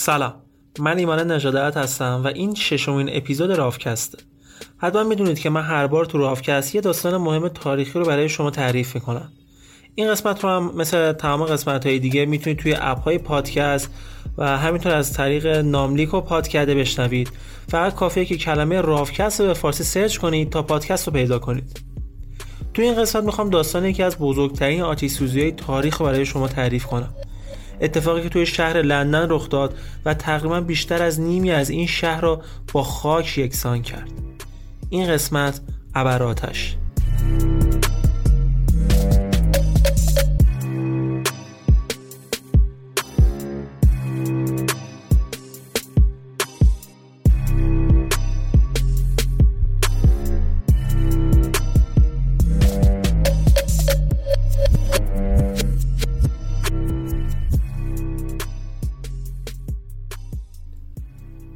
سلام. من ایمان نژادت هستم و این ششمین اپیزود رافکسته حتما می‌دونید که من هر بار تو رافکست یه داستان مهم تاریخی رو برای شما تعریف می‌کنم. این قسمت رو هم مثل تمام قسمت های دیگه می‌تونید توی اپ های پادکست و همینطور از طریق ناملیک و پادکده بشنوید. فقط کافیه که کلمه رافکست رو به فارسی سرچ کنید تا پادکست رو پیدا کنید. توی این قسمت می‌خوام داستان یکی از بزرگترین آتیش سوزی های تاریخ رو برای شما تعریف کنم. اتفاقی که توی شهر لندن رخ داد و تقریبا بیشتر از نیمی از این شهر را با خاک یکسان کرد. این قسمت ابراتش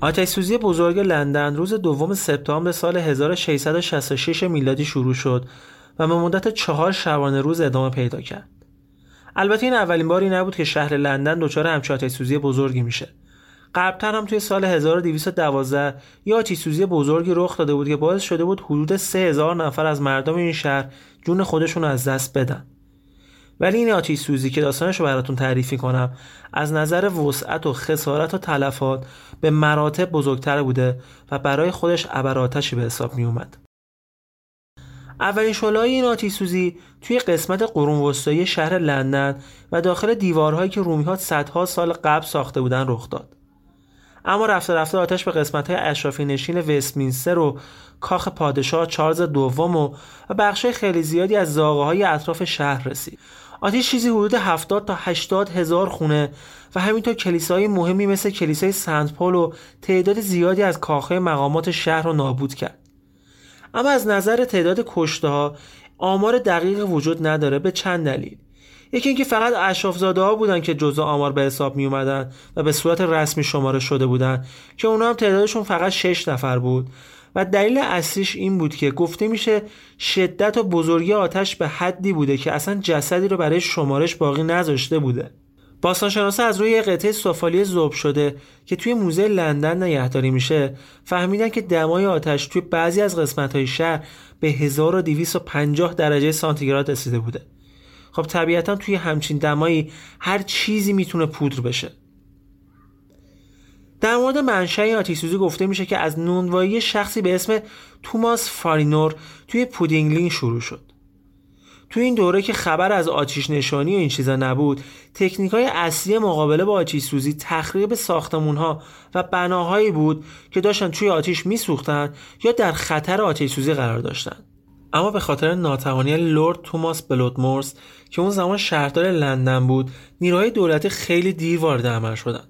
آتش سوزی بزرگ لندن روز دوم سپتامبر سال 1666 میلادی شروع شد و به مدت چهار شبانه روز ادامه پیدا کرد. البته این اولین باری نبود که شهر لندن دچار همچین آتش سوزی بزرگی میشه. قبلتر هم توی سال 1212 یه آتش سوزی بزرگی رخ داده بود که باعث شده بود حدود 3000 نفر از مردم این شهر جون خودشون از دست بدن. ولی این آتیش سوزی که داستانش رو براتون تعریف کنم از نظر وسعت و خسارت و تلفات به مراتب بزرگتر بوده و برای خودش ابراتشی به حساب می اومد. اولین شلای این آتیش سوزی توی قسمت قرون وسطایی شهر لندن و داخل دیوارهایی که رومی ها صدها سال قبل ساخته بودن رخ داد. اما رفته رفته آتش به قسمت های اشرافی نشین وستمینستر و کاخ پادشاه چارلز دوم و بخش خیلی زیادی از زاغه های اطراف شهر رسید آتیش چیزی حدود 70 تا 80 هزار خونه و همینطور کلیسای مهمی مثل کلیسای سنت پول و تعداد زیادی از کاخهای مقامات شهر رو نابود کرد. اما از نظر تعداد کشته ها آمار دقیق وجود نداره به چند دلیل. یکی اینکه فقط اشرافزاده ها بودن که جزء آمار به حساب می اومدن و به صورت رسمی شماره شده بودن که اونا هم تعدادشون فقط 6 نفر بود. و دلیل اصلیش این بود که گفته میشه شدت و بزرگی آتش به حدی بوده که اصلا جسدی رو برای شمارش باقی نذاشته بوده. باستانشناسا از روی قطعه سفالی ذوب شده که توی موزه لندن نگهداری میشه فهمیدن که دمای آتش توی بعضی از قسمت‌های شهر به 1250 درجه سانتیگراد رسیده بوده. خب طبیعتا توی همچین دمایی هر چیزی می‌تونه پودر بشه. در مورد منشأ آتیسوزی گفته میشه که از نونوایی شخصی به اسم توماس فارینور توی پودینگلین شروع شد. تو این دوره که خبر از آتیش نشانی و این چیزا نبود تکنیک های اصلی مقابله با آتیش سوزی تخریب ساختمون ها و بناهایی بود که داشتن توی آتیش میسوختن یا در خطر آتیش سوزی قرار داشتن. اما به خاطر ناتوانی لورد توماس بلودمورس که اون زمان شهردار لندن بود نیروهای دولتی خیلی دیر وارد عمل شدن.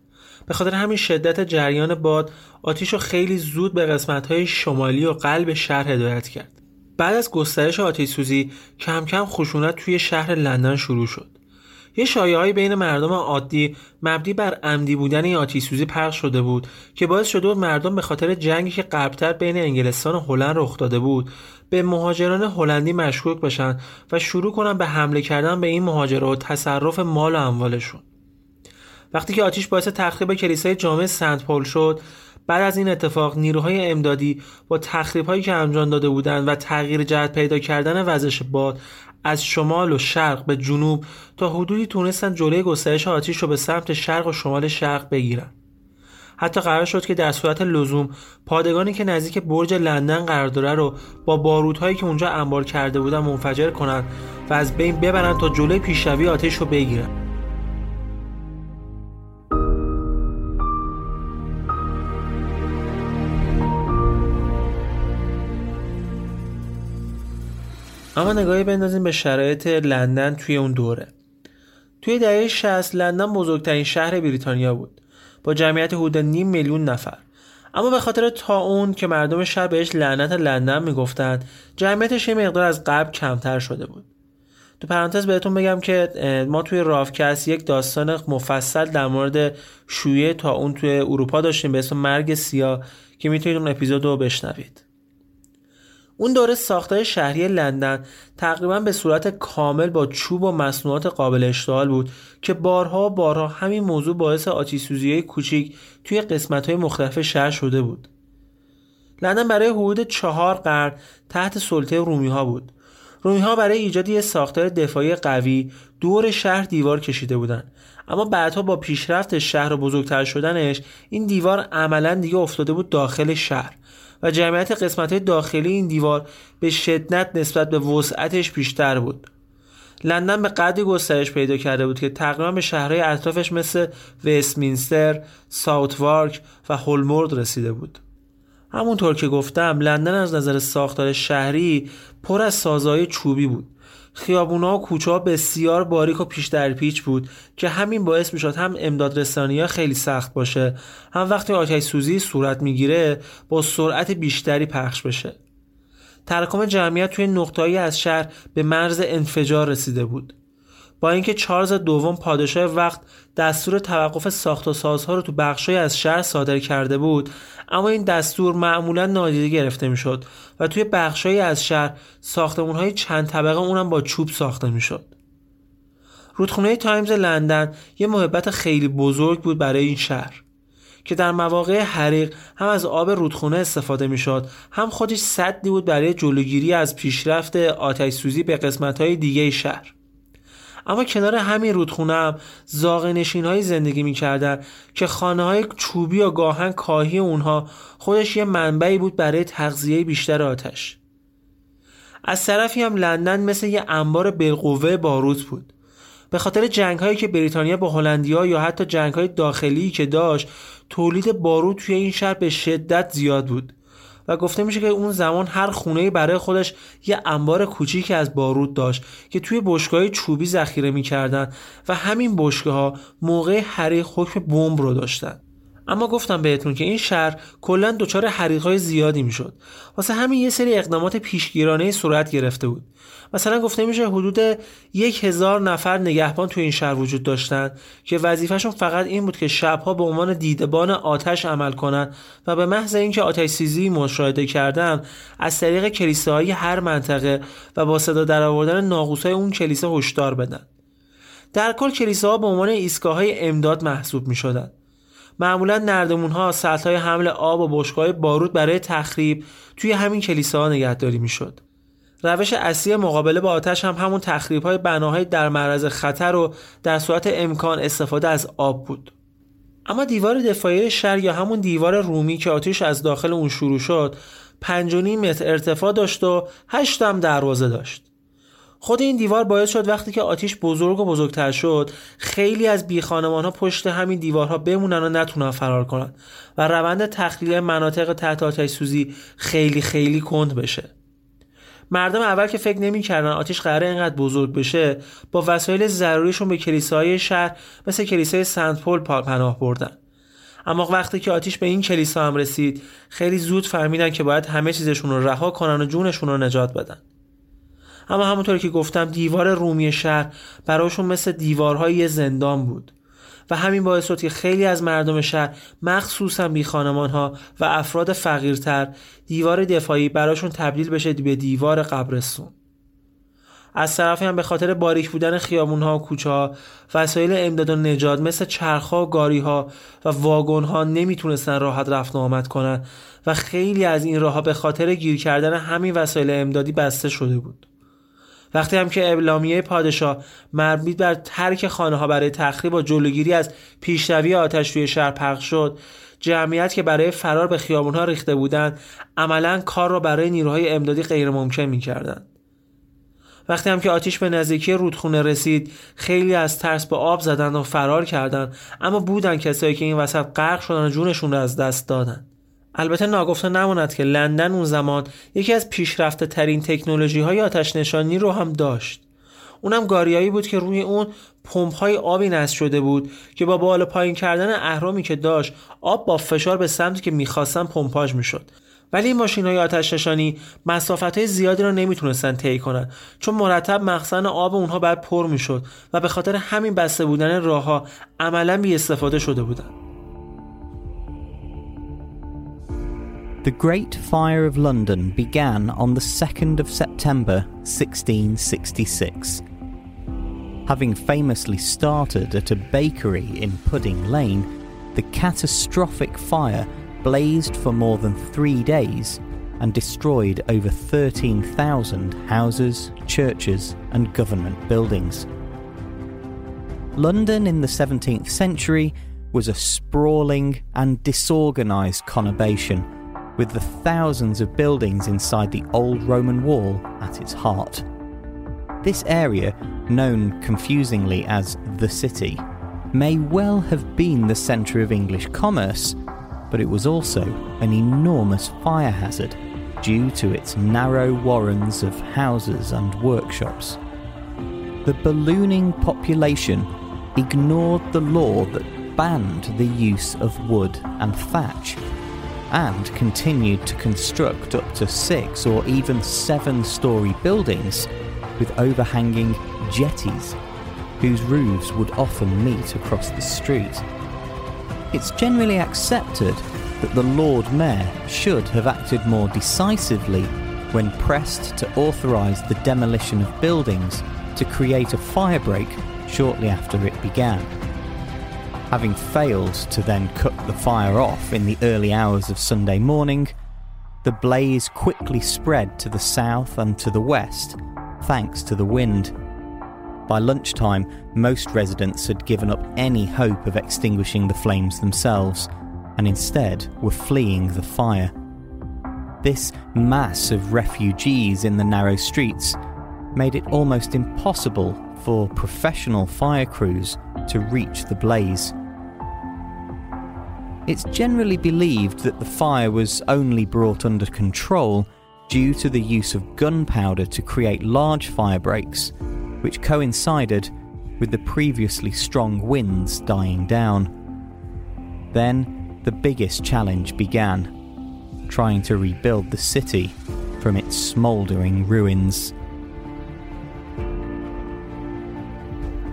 به خاطر همین شدت جریان باد آتیش رو خیلی زود به قسمت شمالی و قلب شهر هدایت کرد. بعد از گسترش آتیش سوزی کم کم خشونت توی شهر لندن شروع شد. یه شایعه‌ای بین مردم عادی مبنی بر عمدی بودن این آتیش سوزی پخش شده بود که باعث شده بود مردم به خاطر جنگی که قبلتر بین انگلستان و هلند رخ داده بود به مهاجران هلندی مشکوک بشن و شروع کنن به حمله کردن به این مهاجرات و تصرف مال و اموالشون. وقتی که آتیش باعث تخریب کلیسای جامع سنت پول شد بعد از این اتفاق نیروهای امدادی با تخریب هایی که انجام داده بودند و تغییر جهت پیدا کردن وزش باد از شمال و شرق به جنوب تا حدودی تونستن جلوی گسترش آتیش رو به سمت شرق و شمال شرق بگیرن. حتی قرار شد که در صورت لزوم پادگانی که نزدیک برج لندن قرار داره رو با بارودهایی که اونجا انبار کرده بودن منفجر کنند و از بین ببرن تا جلوی پیشروی آتش رو بگیرن. اما نگاهی بندازیم به شرایط لندن توی اون دوره. توی دهه 60 لندن بزرگترین شهر بریتانیا بود. با جمعیت حدود نیم میلیون نفر. اما به خاطر تا اون که مردم شهر بهش لعنت لندن می‌گفتند جمعیتش یه مقدار از قبل کمتر شده بود. تو پرانتز بهتون بگم که ما توی رافکست یک داستان مفصل در مورد شویه تا اون توی اروپا داشتیم به اسم مرگ سیاه که می‌تونید اون اپیزود رو بشنوید. اون دوره ساختار شهری لندن تقریبا به صورت کامل با چوب و مصنوعات قابل اشتغال بود که بارها بارها همین موضوع باعث آتیسوزی کوچیک توی قسمت های مختلف شهر شده بود. لندن برای حدود چهار قرن تحت سلطه رومی ها بود. رومی ها برای ایجاد یک ساختار دفاعی قوی دور شهر دیوار کشیده بودند اما بعدها با پیشرفت شهر و بزرگتر شدنش این دیوار عملا دیگه افتاده بود داخل شهر و جمعیت قسمت داخلی این دیوار به شدت نسبت به وسعتش بیشتر بود لندن به قدری گسترش پیدا کرده بود که تقریبا به شهرهای اطرافش مثل وستمینستر، ساوتوارک و هولمورد رسیده بود. همونطور که گفتم لندن از نظر ساختار شهری پر از سازهای چوبی بود خیابونا و کوچه ها بسیار باریک و پیش در پیچ بود که همین باعث می‌شد هم امداد رسانی خیلی سخت باشه هم وقتی آتش سوزی صورت می‌گیره با سرعت بیشتری پخش بشه. تراکم جمعیت توی نقطه‌ای از شهر به مرز انفجار رسیده بود. با اینکه چارلز دوم پادشاه وقت دستور توقف ساخت و سازها رو تو بخشای از شهر صادر کرده بود اما این دستور معمولا نادیده گرفته می‌شد و توی بخشای از شهر ساختمون های چند طبقه اونم با چوب ساخته می‌شد. رودخونه تایمز لندن یه محبت خیلی بزرگ بود برای این شهر که در مواقع حریق هم از آب رودخونه استفاده می‌شد هم خودش صدی بود برای جلوگیری از پیشرفت آتش سوزی به قسمت های دیگه شهر. اما کنار همین رودخونه هم زاغ نشین های زندگی می‌کردن که خانه های چوبی و گاهن کاهی اونها خودش یه منبعی بود برای تغذیه بیشتر آتش. از طرفی هم لندن مثل یه انبار بالقوه باروت بود. به خاطر جنگ هایی که بریتانیا با هلندیا یا حتی جنگ های داخلی که داشت تولید باروت توی این شهر به شدت زیاد بود. و گفته میشه که اون زمان هر خونه برای خودش یه انبار کوچیکی از بارود داشت که توی بشکای چوبی ذخیره می‌کردن و همین بشکه ها موقع حریق حکم بمب رو داشتن. اما گفتم بهتون که این شهر کلا دچار حریقهای زیادی می‌شد. واسه همین یه سری اقدامات پیشگیرانه صورت گرفته بود. مثلا گفته میشه حدود یک هزار نفر نگهبان تو این شهر وجود داشتن که وظیفهشون فقط این بود که شبها به عنوان دیدبان آتش عمل کنند و به محض اینکه آتش سیزی مشاهده کردن از طریق کلیساهای هر منطقه و با صدا درآوردن ناقوسای اون کلیسا هشدار بدن. در کل کلیساها به عنوان ایستگاه های امداد محسوب می شدن. معمولا نردمون ها های حمل آب و بشکای بارود برای تخریب توی همین کلیساها نگهداری می شد. روش اصلی مقابله با آتش هم همون تخریب های بناهای در معرض خطر و در صورت امکان استفاده از آب بود اما دیوار دفاعی شهر یا همون دیوار رومی که آتش از داخل اون شروع شد 5.5 متر ارتفاع داشت و 8 هم دروازه داشت خود این دیوار باعث شد وقتی که آتیش بزرگ و بزرگتر شد خیلی از بی ها پشت همین دیوارها بمونن و نتونن فرار کنن و روند تخلیه مناطق تحت آتش سوزی خیلی خیلی کند بشه. مردم اول که فکر نمی‌کردن آتیش قراره اینقدر بزرگ بشه با وسایل ضروریشون به کلیساهای شهر مثل کلیسای سنت پل پناه بردن. اما وقتی که آتیش به این کلیسا هم رسید خیلی زود فهمیدن که باید همه چیزشون رو رها کنن و جونشون رو نجات بدن. اما همونطور که گفتم دیوار رومی شهر براشون مثل دیوارهای زندان بود. و همین باعث شد که خیلی از مردم شهر مخصوصا بی ها و افراد فقیرتر دیوار دفاعی براشون تبدیل بشه به دیوار قبرستون. از طرفی هم به خاطر باریک بودن خیابون ها و کوچه ها وسایل امداد و نجات مثل چرخ ها و گاری ها و واگن ها نمی‌تونستن راحت رفت و آمد کنن و خیلی از این راه ها به خاطر گیر کردن همین وسایل امدادی بسته شده بود. وقتی هم که اعلامیه پادشاه مربوط بر ترک خانه ها برای تخریب و جلوگیری از پیشروی آتش توی شهر پخش شد جمعیت که برای فرار به خیابون ها ریخته بودند عملا کار را برای نیروهای امدادی غیر ممکن می‌کردند. وقتی هم که آتیش به نزدیکی رودخونه رسید خیلی از ترس به آب زدن و فرار کردند اما بودن کسایی که این وسط غرق شدن و جونشون را از دست دادن البته ناگفته نماند که لندن اون زمان یکی از پیشرفته ترین تکنولوژی های آتش نشانی رو هم داشت. اونم گاریایی بود که روی اون پمپ های آبی نصب شده بود که با بالا پایین کردن اهرامی که داشت آب با فشار به سمتی که می‌خواستن پمپاژ می‌شد. ولی این ماشین های آتش نشانی مسافت های زیادی را نمی‌تونستن طی کنن چون مرتب مخزن آب اونها بعد پر می‌شد و به خاطر همین بسته بودن راه ها عملا بی استفاده شده بودن. The Great Fire of London began on the 2nd of September 1666. Having famously started at a bakery in Pudding Lane, the catastrophic fire blazed for more than three days and destroyed over 13,000 houses, churches, and government buildings. London in the 17th century was a sprawling and disorganised conurbation with the thousands of buildings inside the old Roman wall at its heart. This area, known confusingly as the City, may well have been the centre of English commerce, but it was also an enormous fire hazard due to its narrow warrens of houses and workshops. The ballooning population ignored the law that banned the use of wood and thatch and continued to construct up to six or even seven story buildings with overhanging jetties whose roofs would often meet across the street. It's generally accepted that the Lord Mayor should have acted more decisively when pressed to authorise the demolition of buildings to create a firebreak shortly after it began. Having failed to then cut the fire off in the early hours of Sunday morning, the blaze quickly spread to the south and to the west, thanks to the wind. By lunchtime, most residents had given up any hope of extinguishing the flames themselves and instead were fleeing the fire. This mass of refugees in the narrow streets made it almost impossible for professional fire crews to reach the blaze. It's generally believed that the fire was only brought under control due to the use of gunpowder to create large fire breaks, which coincided with the previously strong winds dying down. Then the biggest challenge began trying to rebuild the city from its smouldering ruins.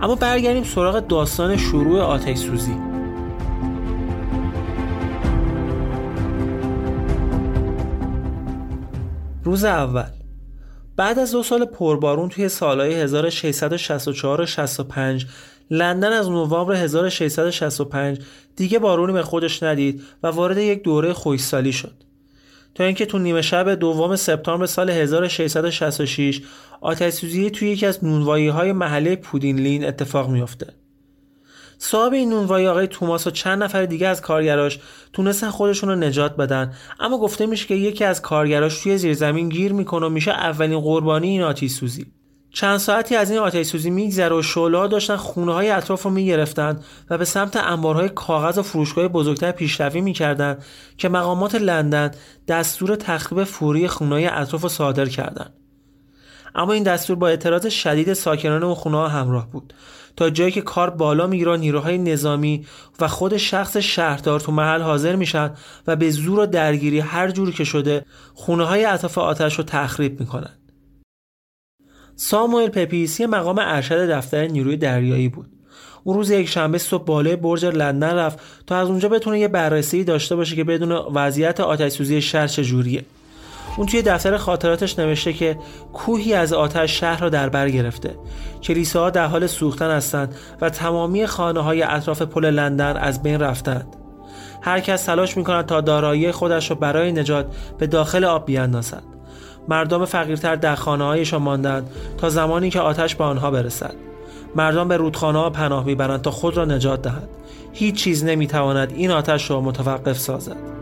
اما برگردیم سراغ داستان شروع آتش سوزی روز اول. بعد از دو سال پربارون توی سالهای 1664 و 65 لندن از نوامبر 1665 دیگه بارونی به خودش ندید و وارد یک دوره خوشسالی شد. تا اینکه تو نیمه شب دوم سپتامبر سال 1666 آتش سوزی توی یکی از نونوایی های محله پودینلین اتفاق میافته صاحب این نونوایی آقای توماس و چند نفر دیگه از کارگراش تونستن خودشون رو نجات بدن. اما گفته میشه که یکی از کارگراش توی زیرزمین گیر می‌کنه و میشه اولین قربانی این آتیش سوزی چند ساعتی از این آتش سوزی میگذره و شعله داشتن خونه های اطراف رو می‌گرفتن و به سمت انبارهای کاغذ و فروشگاه بزرگتر پیشروی می‌کردن که مقامات لندن دستور تخریب فوری خونه های اطراف رو صادر کردند. اما این دستور با اعتراض شدید ساکنان اون خونه ها همراه بود. تا جایی که کار بالا می‌گیره نیروهای نظامی و خود شخص شهردار تو محل حاضر میشن و به زور و درگیری هر جوری که شده خونه های اطراف آتش رو تخریب می‌کنن. ساموئل پپیسی مقام ارشد دفتر نیروی دریایی بود. اون روز یک شنبه صبح بالای برج لندن رفت تا از اونجا بتونه یه بررسی داشته باشه که بدون وضعیت آتش سوزی شهر چجوریه. اون توی دفتر خاطراتش نوشته که کوهی از آتش شهر را در بر گرفته. کلیساها در حال سوختن هستند و تمامی خانه های اطراف پل لندن از بین رفتند. هر کس تلاش می‌کند تا دارایی خودش را برای نجات به داخل آب بیاندازد مردم فقیرتر در خانه هایشان ماندند تا زمانی که آتش به آنها برسد. مردم به رودخانه ها پناه می‌برند تا خود را نجات دهد هیچ چیز نمی‌تواند این آتش را متوقف سازد.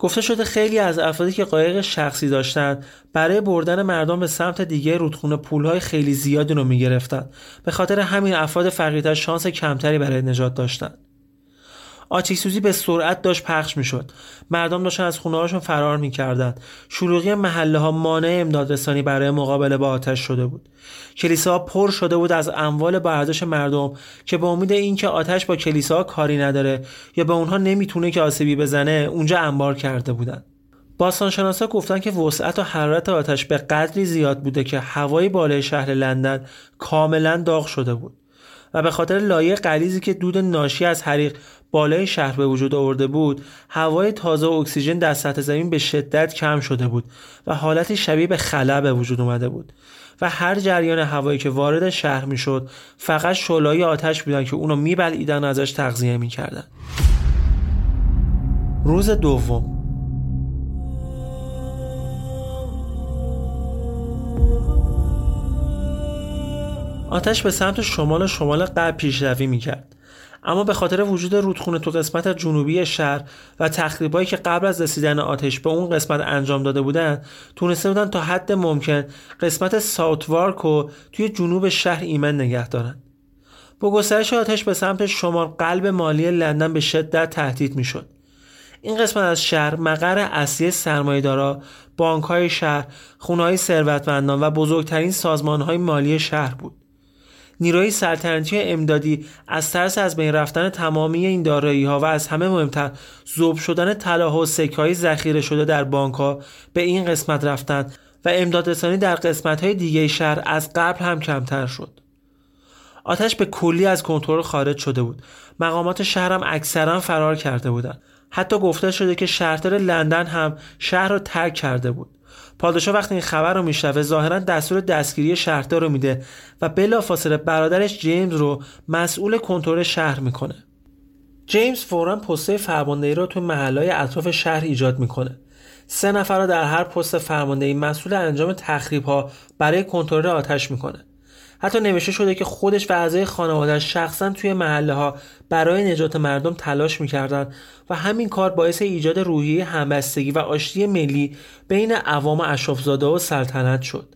گفته شده خیلی از افرادی که قایق شخصی داشتند برای بردن مردم به سمت دیگه رودخونه پولهای خیلی زیادی رو می‌گرفتن. به خاطر همین افراد فقیرتر شانس کمتری برای نجات داشتند آتش سوزی به سرعت داشت پخش می‌شد. مردم داشتن از خونه هاشون فرار می‌کردند. شلوغی محله ها مانع امدادرسانی برای مقابله با آتش شده بود. کلیساها پر شده بود از اموال با مردم که به امید اینکه آتش با کلیساها کاری نداره یا به اونها نمی‌تونه که آسیبی بزنه اونجا انبار کرده بودند. باستانشناسا گفتن که وسعت و حرارت آتش به قدری زیاد بوده که هوای بالای شهر لندن کاملا داغ شده بود و به خاطر لایه غلیظی که دود ناشی از حریق بالای شهر به وجود آورده بود هوای تازه و اکسیژن در سطح زمین به شدت کم شده بود و حالتی شبیه به خلا به وجود اومده بود و هر جریان هوایی که وارد شهر می‌شد فقط شعله‌های آتش بودن که اونو میبلعیدن و ازش تغذیه می‌کردن. روز دوم. آتش به سمت شمال و شمال غرب پیشروی می‌کرد. اما به خاطر وجود رودخونه تو قسمت جنوبی شهر و تخریبایی که قبل از رسیدن آتش به اون قسمت انجام داده بودن تونسته بودن تا حد ممکن قسمت ساوتوارک رو توی جنوب شهر ایمن نگه دارن با گسترش آتش به سمت شمال قلب مالی لندن به شدت تهدید می‌شد این قسمت از شهر مقر اصلی سرمایه‌دارا، بانک‌های شهر، خونه‌های ثروتمندان و بزرگترین سازمان‌های مالی شهر بود. نیروی سلطنتی امدادی از ترس از بین رفتن تمامی این دارایی ها و از همه مهمتر ذوب شدن طلاها و سکه ذخیره شده در بانک ها به این قسمت رفتن و امدادرسانی در قسمت های دیگه شهر از قبل هم کمتر شد. آتش به کلی از کنترل خارج شده بود. مقامات شهر هم اکثرا فرار کرده بودند. حتی گفته شده که شهردار لندن هم شهر را ترک کرده بود. پادشاه وقتی این خبر رو میشنوه ظاهرا دستور دستگیری شهردار رو میده و بلافاصله برادرش جیمز رو مسئول کنترل شهر می‌کنه. جیمز فورا پسته فرماندهی رو تو محلهای اطراف شهر ایجاد می‌کنه. سه نفر را در هر پست فرماندهی مسئول انجام تخریب ها برای کنترل آتش می‌کنه. حتی نوشته شده که خودش و اعضای خانوادهش شخصا توی محله ها برای نجات مردم تلاش می‌کردند و همین کار باعث ایجاد روحیه همبستگی و آشتی ملی بین عوام اشرافزاده و سلطنت شد.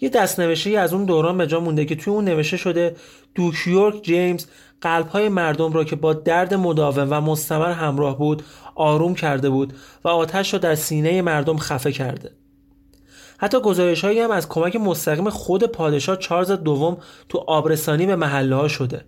یه دستنوشته از اون دوران به جا مونده که توی اون نوشته شده دوکیورک جیمز قلبهای مردم را که با درد مداوم و مستمر همراه بود آروم کرده بود و آتش را در سینه مردم خفه کرده. حتی گزارش هایی هم از کمک مستقیم خود پادشاه چارلز دوم تو آبرسانی به محله ها شده.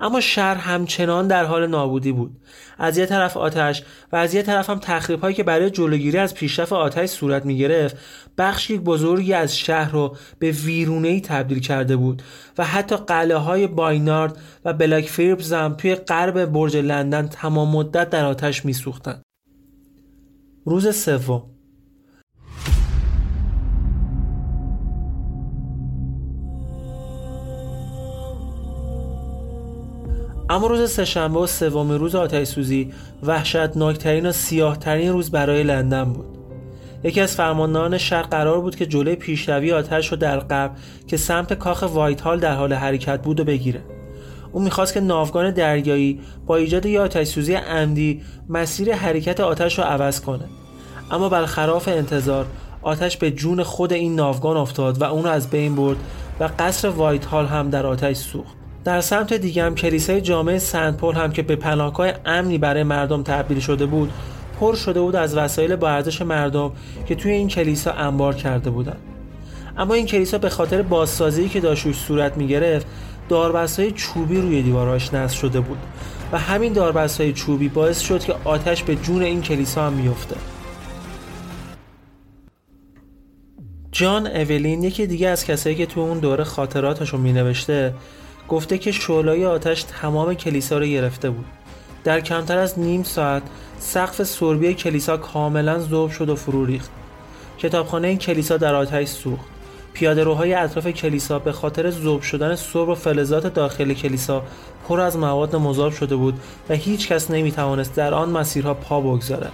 اما شهر همچنان در حال نابودی بود از یه طرف آتش و از یه طرف هم تخریب هایی که برای جلوگیری از پیشرفت آتش صورت می گرفت بخشی بزرگی از شهر رو به ویرونه ای تبدیل کرده بود و حتی قلعه های باینارد و بلاک فیربز هم توی غرب برج لندن تمام مدت در آتش می سوختن. روز سوم اما روز سهشنبه و سوم روز آتش سوزی وحشتناکترین و سیاهترین روز برای لندن بود. یکی از فرماندهان شهر قرار بود که جلوی پیشروی آتش رو در قبل که سمت کاخ وایت هال در حال حرکت بود و بگیره. او می‌خواست که ناوگان دریایی با ایجاد یه آتش سوزی عمدی مسیر حرکت آتش رو عوض کنه. اما برخلاف انتظار آتش به جون خود این ناوگان افتاد و اون رو از بین برد و قصر وایت هال هم در آتش سوخت. در سمت دیگه هم کلیسای جامعه سنت پل هم که به پناهگاه امنی برای مردم تبدیل شده بود پر شده بود از وسایل با ارزش مردم که توی این کلیسا انبار کرده بودند. اما این کلیسا به خاطر بازسازی که داشت صورت می گرفت چوبی روی دیواراش نصب شده بود و همین های چوبی باعث شد که آتش به جون این کلیسا هم میفته جان اولین یکی دیگه از کسایی که تو اون دوره خاطراتشو می نوشته گفته که شعلای آتش تمام کلیسا رو گرفته بود. در کمتر از نیم ساعت سقف سربی کلیسا کاملا ذوب شد و فرو ریخت. کتابخانه این کلیسا در آتش سوخت. پیاده روهای اطراف کلیسا به خاطر ذوب شدن سرب و فلزات داخل کلیسا پر از مواد مذاب شده بود و هیچ کس نمی توانست در آن مسیرها پا بگذارد.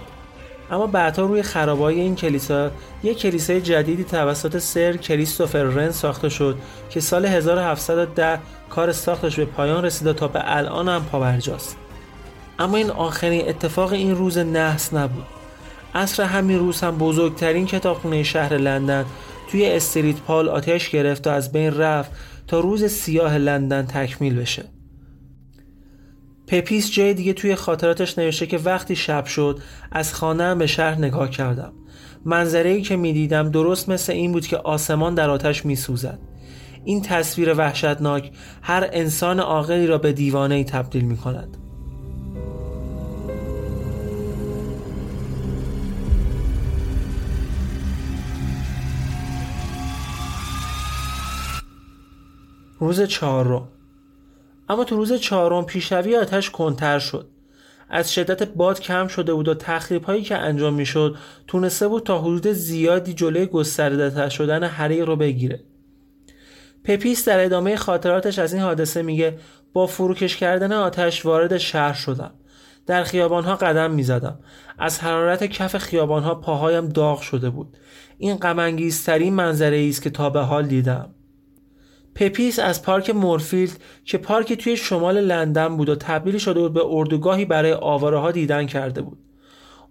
اما بعدها روی خرابای این کلیسا یک کلیسای جدیدی توسط سر کریستوفر رن ساخته شد که سال 1710 کار ساختش به پایان رسیده تا به الان هم پاورجاست اما این آخرین اتفاق این روز نحس نبود. عصر همین روز هم بزرگترین کتابخونه شهر لندن توی استریت پال آتش گرفت و از بین رفت تا روز سیاه لندن تکمیل بشه. پپیس جای دیگه توی خاطراتش نوشته که وقتی شب شد از خانه به شهر نگاه کردم. منظره ای که می‌دیدم درست مثل این بود که آسمان در آتش میسوزد. این تصویر وحشتناک هر انسان عاقلی را به دیوانه ای تبدیل می کند روز چهارم. اما تو روز چهارم پیشروی آتش کنتر شد. از شدت باد کم شده بود و تخریب هایی که انجام می شد تونسته بود تا حدود زیادی جلوی گسترده شدن حریق رو بگیره. پپیس در ادامه خاطراتش از این حادثه میگه با فروکش کردن آتش وارد شهر شدم. در خیابانها قدم می‌زدم. از حرارت کف خیابانها پاهایم داغ شده بود. این غمانگیزترین منظره است که تا به حال دیدم. پپیس از پارک مورفیلد که پارکی توی شمال لندن بود و تبدیل شده بود به اردوگاهی برای آواره ها دیدن کرده بود.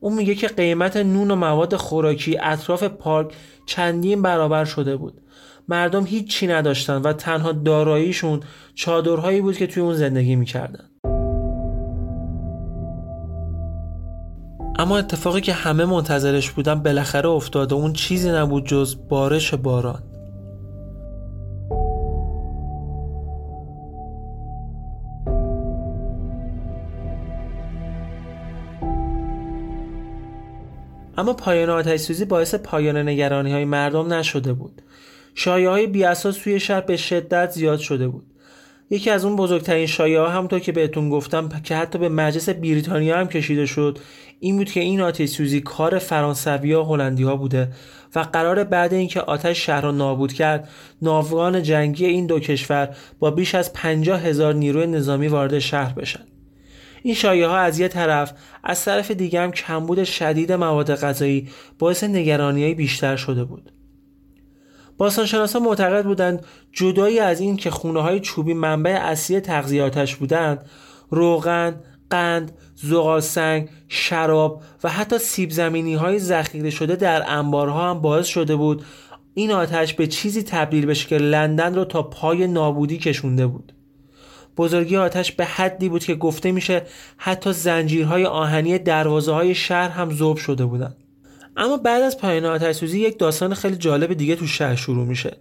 اون میگه که قیمت نون و مواد خوراکی اطراف پارک چندین برابر شده بود. مردم هیچی نداشتن و تنها داراییشون چادرهایی بود که توی اون زندگی می‌کردن. اما اتفاقی که همه منتظرش بودن بالاخره افتاد و اون چیزی نبود جز بارش باران. اما پایان آتش سوزی باعث پایان نگرانی های مردم نشده بود. شایعه های بیاساس توی شهر به شدت زیاد شده بود. یکی از اون بزرگترین شایعه ها همونطور که بهتون گفتم که حتی به مجلس بریتانیا هم کشیده شد این بود که این آتش سوزی کار فرانسوی و هلندی ها بوده و قرار بعد اینکه آتش شهر را نابود کرد ناوگان جنگی این دو کشور با بیش از 50 هزار نیروی نظامی وارد شهر بشن. این شایعه ها از یه طرف از طرف دیگه هم کمبود شدید مواد غذایی باعث نگرانی بیشتر شده بود. باستانشناسا معتقد بودند جدایی از این که خونه های چوبی منبع اصلی تغذیاتش بودند روغن، قند، زغال سنگ، شراب و حتی سیب زمینی های ذخیره شده در انبارها هم باعث شده بود این آتش به چیزی تبدیل بشه که لندن رو تا پای نابودی کشونده بود. بزرگی آتش به حدی بود که گفته میشه حتی زنجیرهای آهنی دروازه های شهر هم ذوب شده بودن اما بعد از پایان آتش سوزی یک داستان خیلی جالب دیگه تو شهر شروع میشه.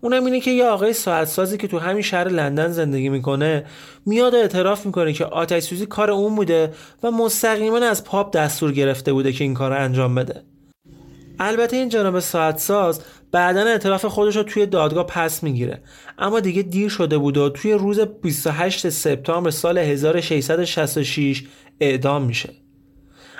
اونم اینه که یه آقای ساعت سازی که تو همین شهر لندن زندگی می‌کنه میاد و اعتراف می‌کنه که آتش سوزی کار اون بوده و مستقیما از پاپ دستور گرفته بوده که این کار انجام بده. البته این جناب ساعت ساز بعدا اعتراف خودش رو توی دادگاه پس می‌گیره. اما دیگه دیر شده بود و توی روز 28 سپتامبر سال 1666 اعدام میشه.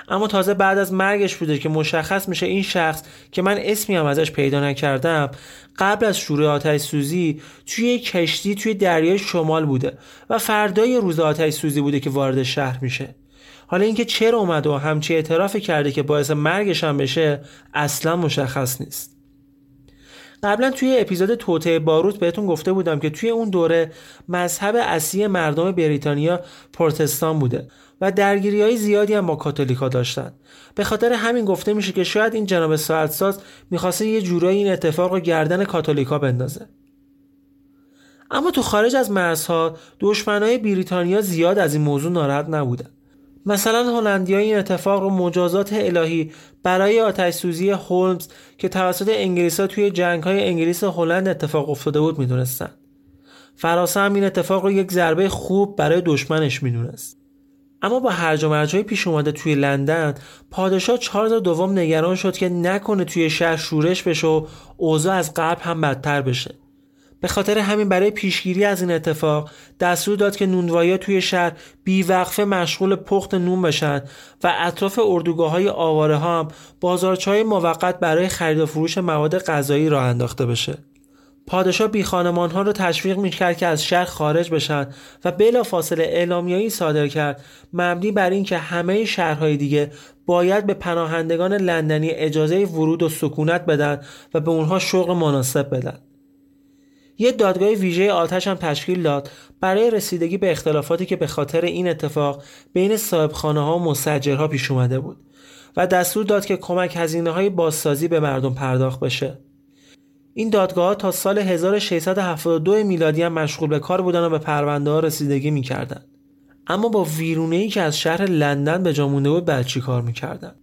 اما تازه بعد از مرگش بوده که مشخص میشه این شخص که من اسمی هم ازش پیدا نکردم قبل از شروع آتش سوزی توی کشتی توی دریای شمال بوده و فردای روز آتش سوزی بوده که وارد شهر میشه. حالا اینکه چرا اومده و همچی اعتراف کرده که باعث مرگش هم بشه اصلا مشخص نیست. قبلا توی اپیزود توته باروت بهتون گفته بودم که توی اون دوره مذهب اصلی مردم بریتانیا پروتستان بوده و درگیری های زیادی هم با کاتولیکا داشتن. به خاطر همین گفته میشه که شاید این جناب ساعتساز می‌خواسته یه جورایی این اتفاق رو گردن کاتولیکا بندازه. اما تو خارج از مرزها دشمنای بریتانیا زیاد از این موضوع ناراحت نبودن. مثلا هلندیا این اتفاق رو مجازات الهی برای آتش سوزی هولمز که توسط انگلیس ها توی جنگ های انگلیس هلند اتفاق افتاده بود می‌دونستن. فراسه هم این اتفاق رو یک ضربه خوب برای دشمنش می‌دونست. اما با هرج و مرج پیش اومده توی لندن پادشاه چارلز دوم نگران شد که نکنه توی شهر شورش بشه و اوضاع از قبل هم بدتر بشه. به خاطر همین برای پیشگیری از این اتفاق دستور داد که نونوایی توی شهر بیوقفه مشغول پخت نون بشن و اطراف اردوگاه های آواره ها هم بازارچای موقت برای خرید و فروش مواد غذایی راه انداخته بشه. پادشاه بی خانمان ها رو تشویق می کرد که از شهر خارج بشن و بلا فاصله اعلامیایی صادر کرد مبنی بر اینکه همه شهرهای دیگه باید به پناهندگان لندنی اجازه ورود و سکونت بدن و به اونها شغل مناسب بدن. یه دادگاه ویژه آتش هم تشکیل داد برای رسیدگی به اختلافاتی که به خاطر این اتفاق بین صاحبخانه ها و مستجرها پیش اومده بود و دستور داد که کمک هزینه های بازسازی به مردم پرداخت بشه. این دادگاه تا سال 1672 میلادی هم مشغول به کار بودن و به پرونده ها رسیدگی می‌کردن. اما با ویرونه ای که از شهر لندن به جا مونده بود چی کار می‌کردن؟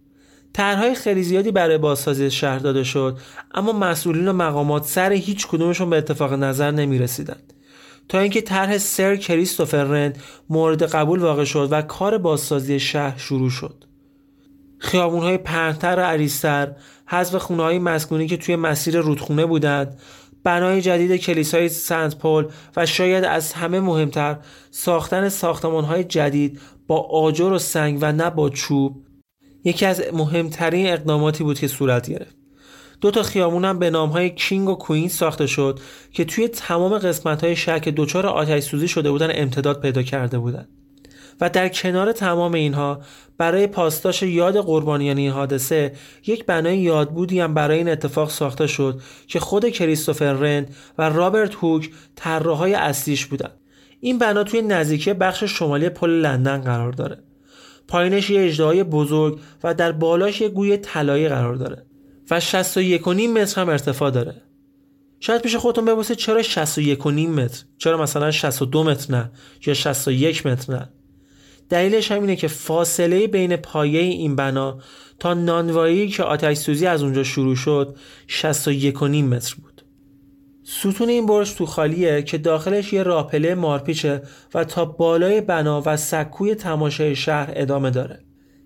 طرحهای خیلی زیادی برای بازسازی شهر داده شد اما مسئولین و مقامات سر هیچ کدومشون به اتفاق نظر نمی رسیدند تا اینکه طرح سر کریستوفر رند مورد قبول واقع شد و کار بازسازی شهر شروع شد. خیابونهای پهنتر و عریضتر حذف خونه های مسکونی که توی مسیر رودخونه بودند بنای جدید کلیسای سنت پل و شاید از همه مهمتر ساختن ساختمان های جدید با آجر و سنگ و نه با چوب یکی از مهمترین اقداماتی بود که صورت گرفت. دو تا هم به نام های کینگ و کوین ساخته شد که توی تمام قسمت های شهر که دچار آتش سوزی شده بودن امتداد پیدا کرده بودند و در کنار تمام اینها برای پاسداش یاد قربانیان این حادثه یک بنای یادبودی هم برای این اتفاق ساخته شد که خود کریستوفر رند و رابرت هوک طراحهای اصلیش بودند این بنا توی نزدیکی بخش شمالی پل لندن قرار داره. پایینش یه اجدهای بزرگ و در بالاش یه گوی طلایی قرار داره و 61 متر هم ارتفاع داره. شاید پیش خودتون بپرسید چرا 61 متر؟ چرا مثلا 62 متر نه؟ یا 61 متر نه؟ دلیلش هم اینه که فاصله بین پایه این بنا تا نانوایی که آتش سوزی از اونجا شروع شد 61 متر بود. ستون این برج تو خالیه که داخلش یه راپله مارپیچه و تا بالای بنا و سکوی تماشای شهر ادامه داره.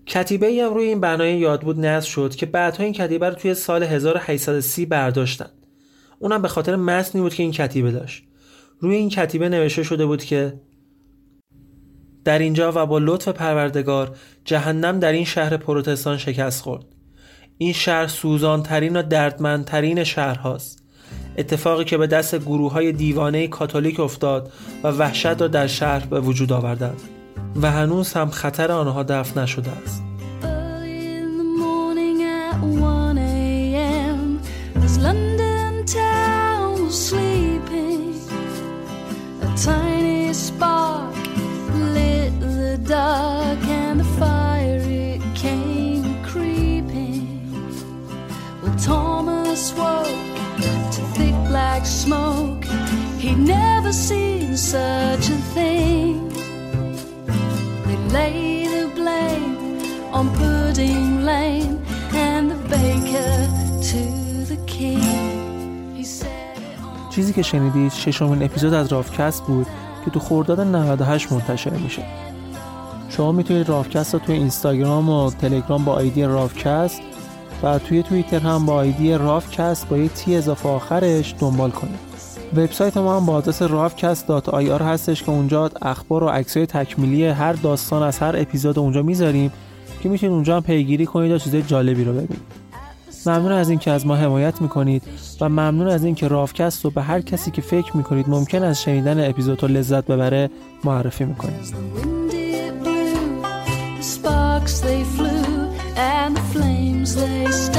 کتیبه ای هم روی این بنای یادبود نصب شد که بعدها این کتیبه رو توی سال 1830 برداشتن. اونم به خاطر متنی بود که این کتیبه داشت. روی این کتیبه نوشته شده بود که در اینجا و با لطف پروردگار جهنم در این شهر پروتستان شکست خورد. این شهر سوزانترین و دردمندترین شهرهاست. اتفاقی که به دست گروه های دیوانه کاتولیک افتاد و وحشت را در شهر به وجود آوردند. و هنوز هم خطر آنها دفع نشده است. Such a thing. They lay the blame on Pudding Lane and the baker to the king. چیزی که شنیدید ششمین اپیزود از رافکست بود که تو خرداد 98 منتشر میشه شما می‌تونید رافکست رو توی اینستاگرام و تلگرام با آیدی رافکست و توی توییتر هم با آیدی رافکست با یک تی اضافه آخرش دنبال کنید وبسایت ما هم با آدرس rafcast.ir هستش که اونجا اخبار و عکسای تکمیلی هر داستان از هر اپیزود اونجا می‌ذاریم که می‌تونید اونجا هم پیگیری کنید و چیزای جالبی رو ببینید. ممنون از اینکه از ما حمایت می‌کنید و ممنون از اینکه رافکست رو به هر کسی که فکر می‌کنید ممکن از شنیدن اپیزود رو لذت ببره معرفی می‌کنید. And the flames they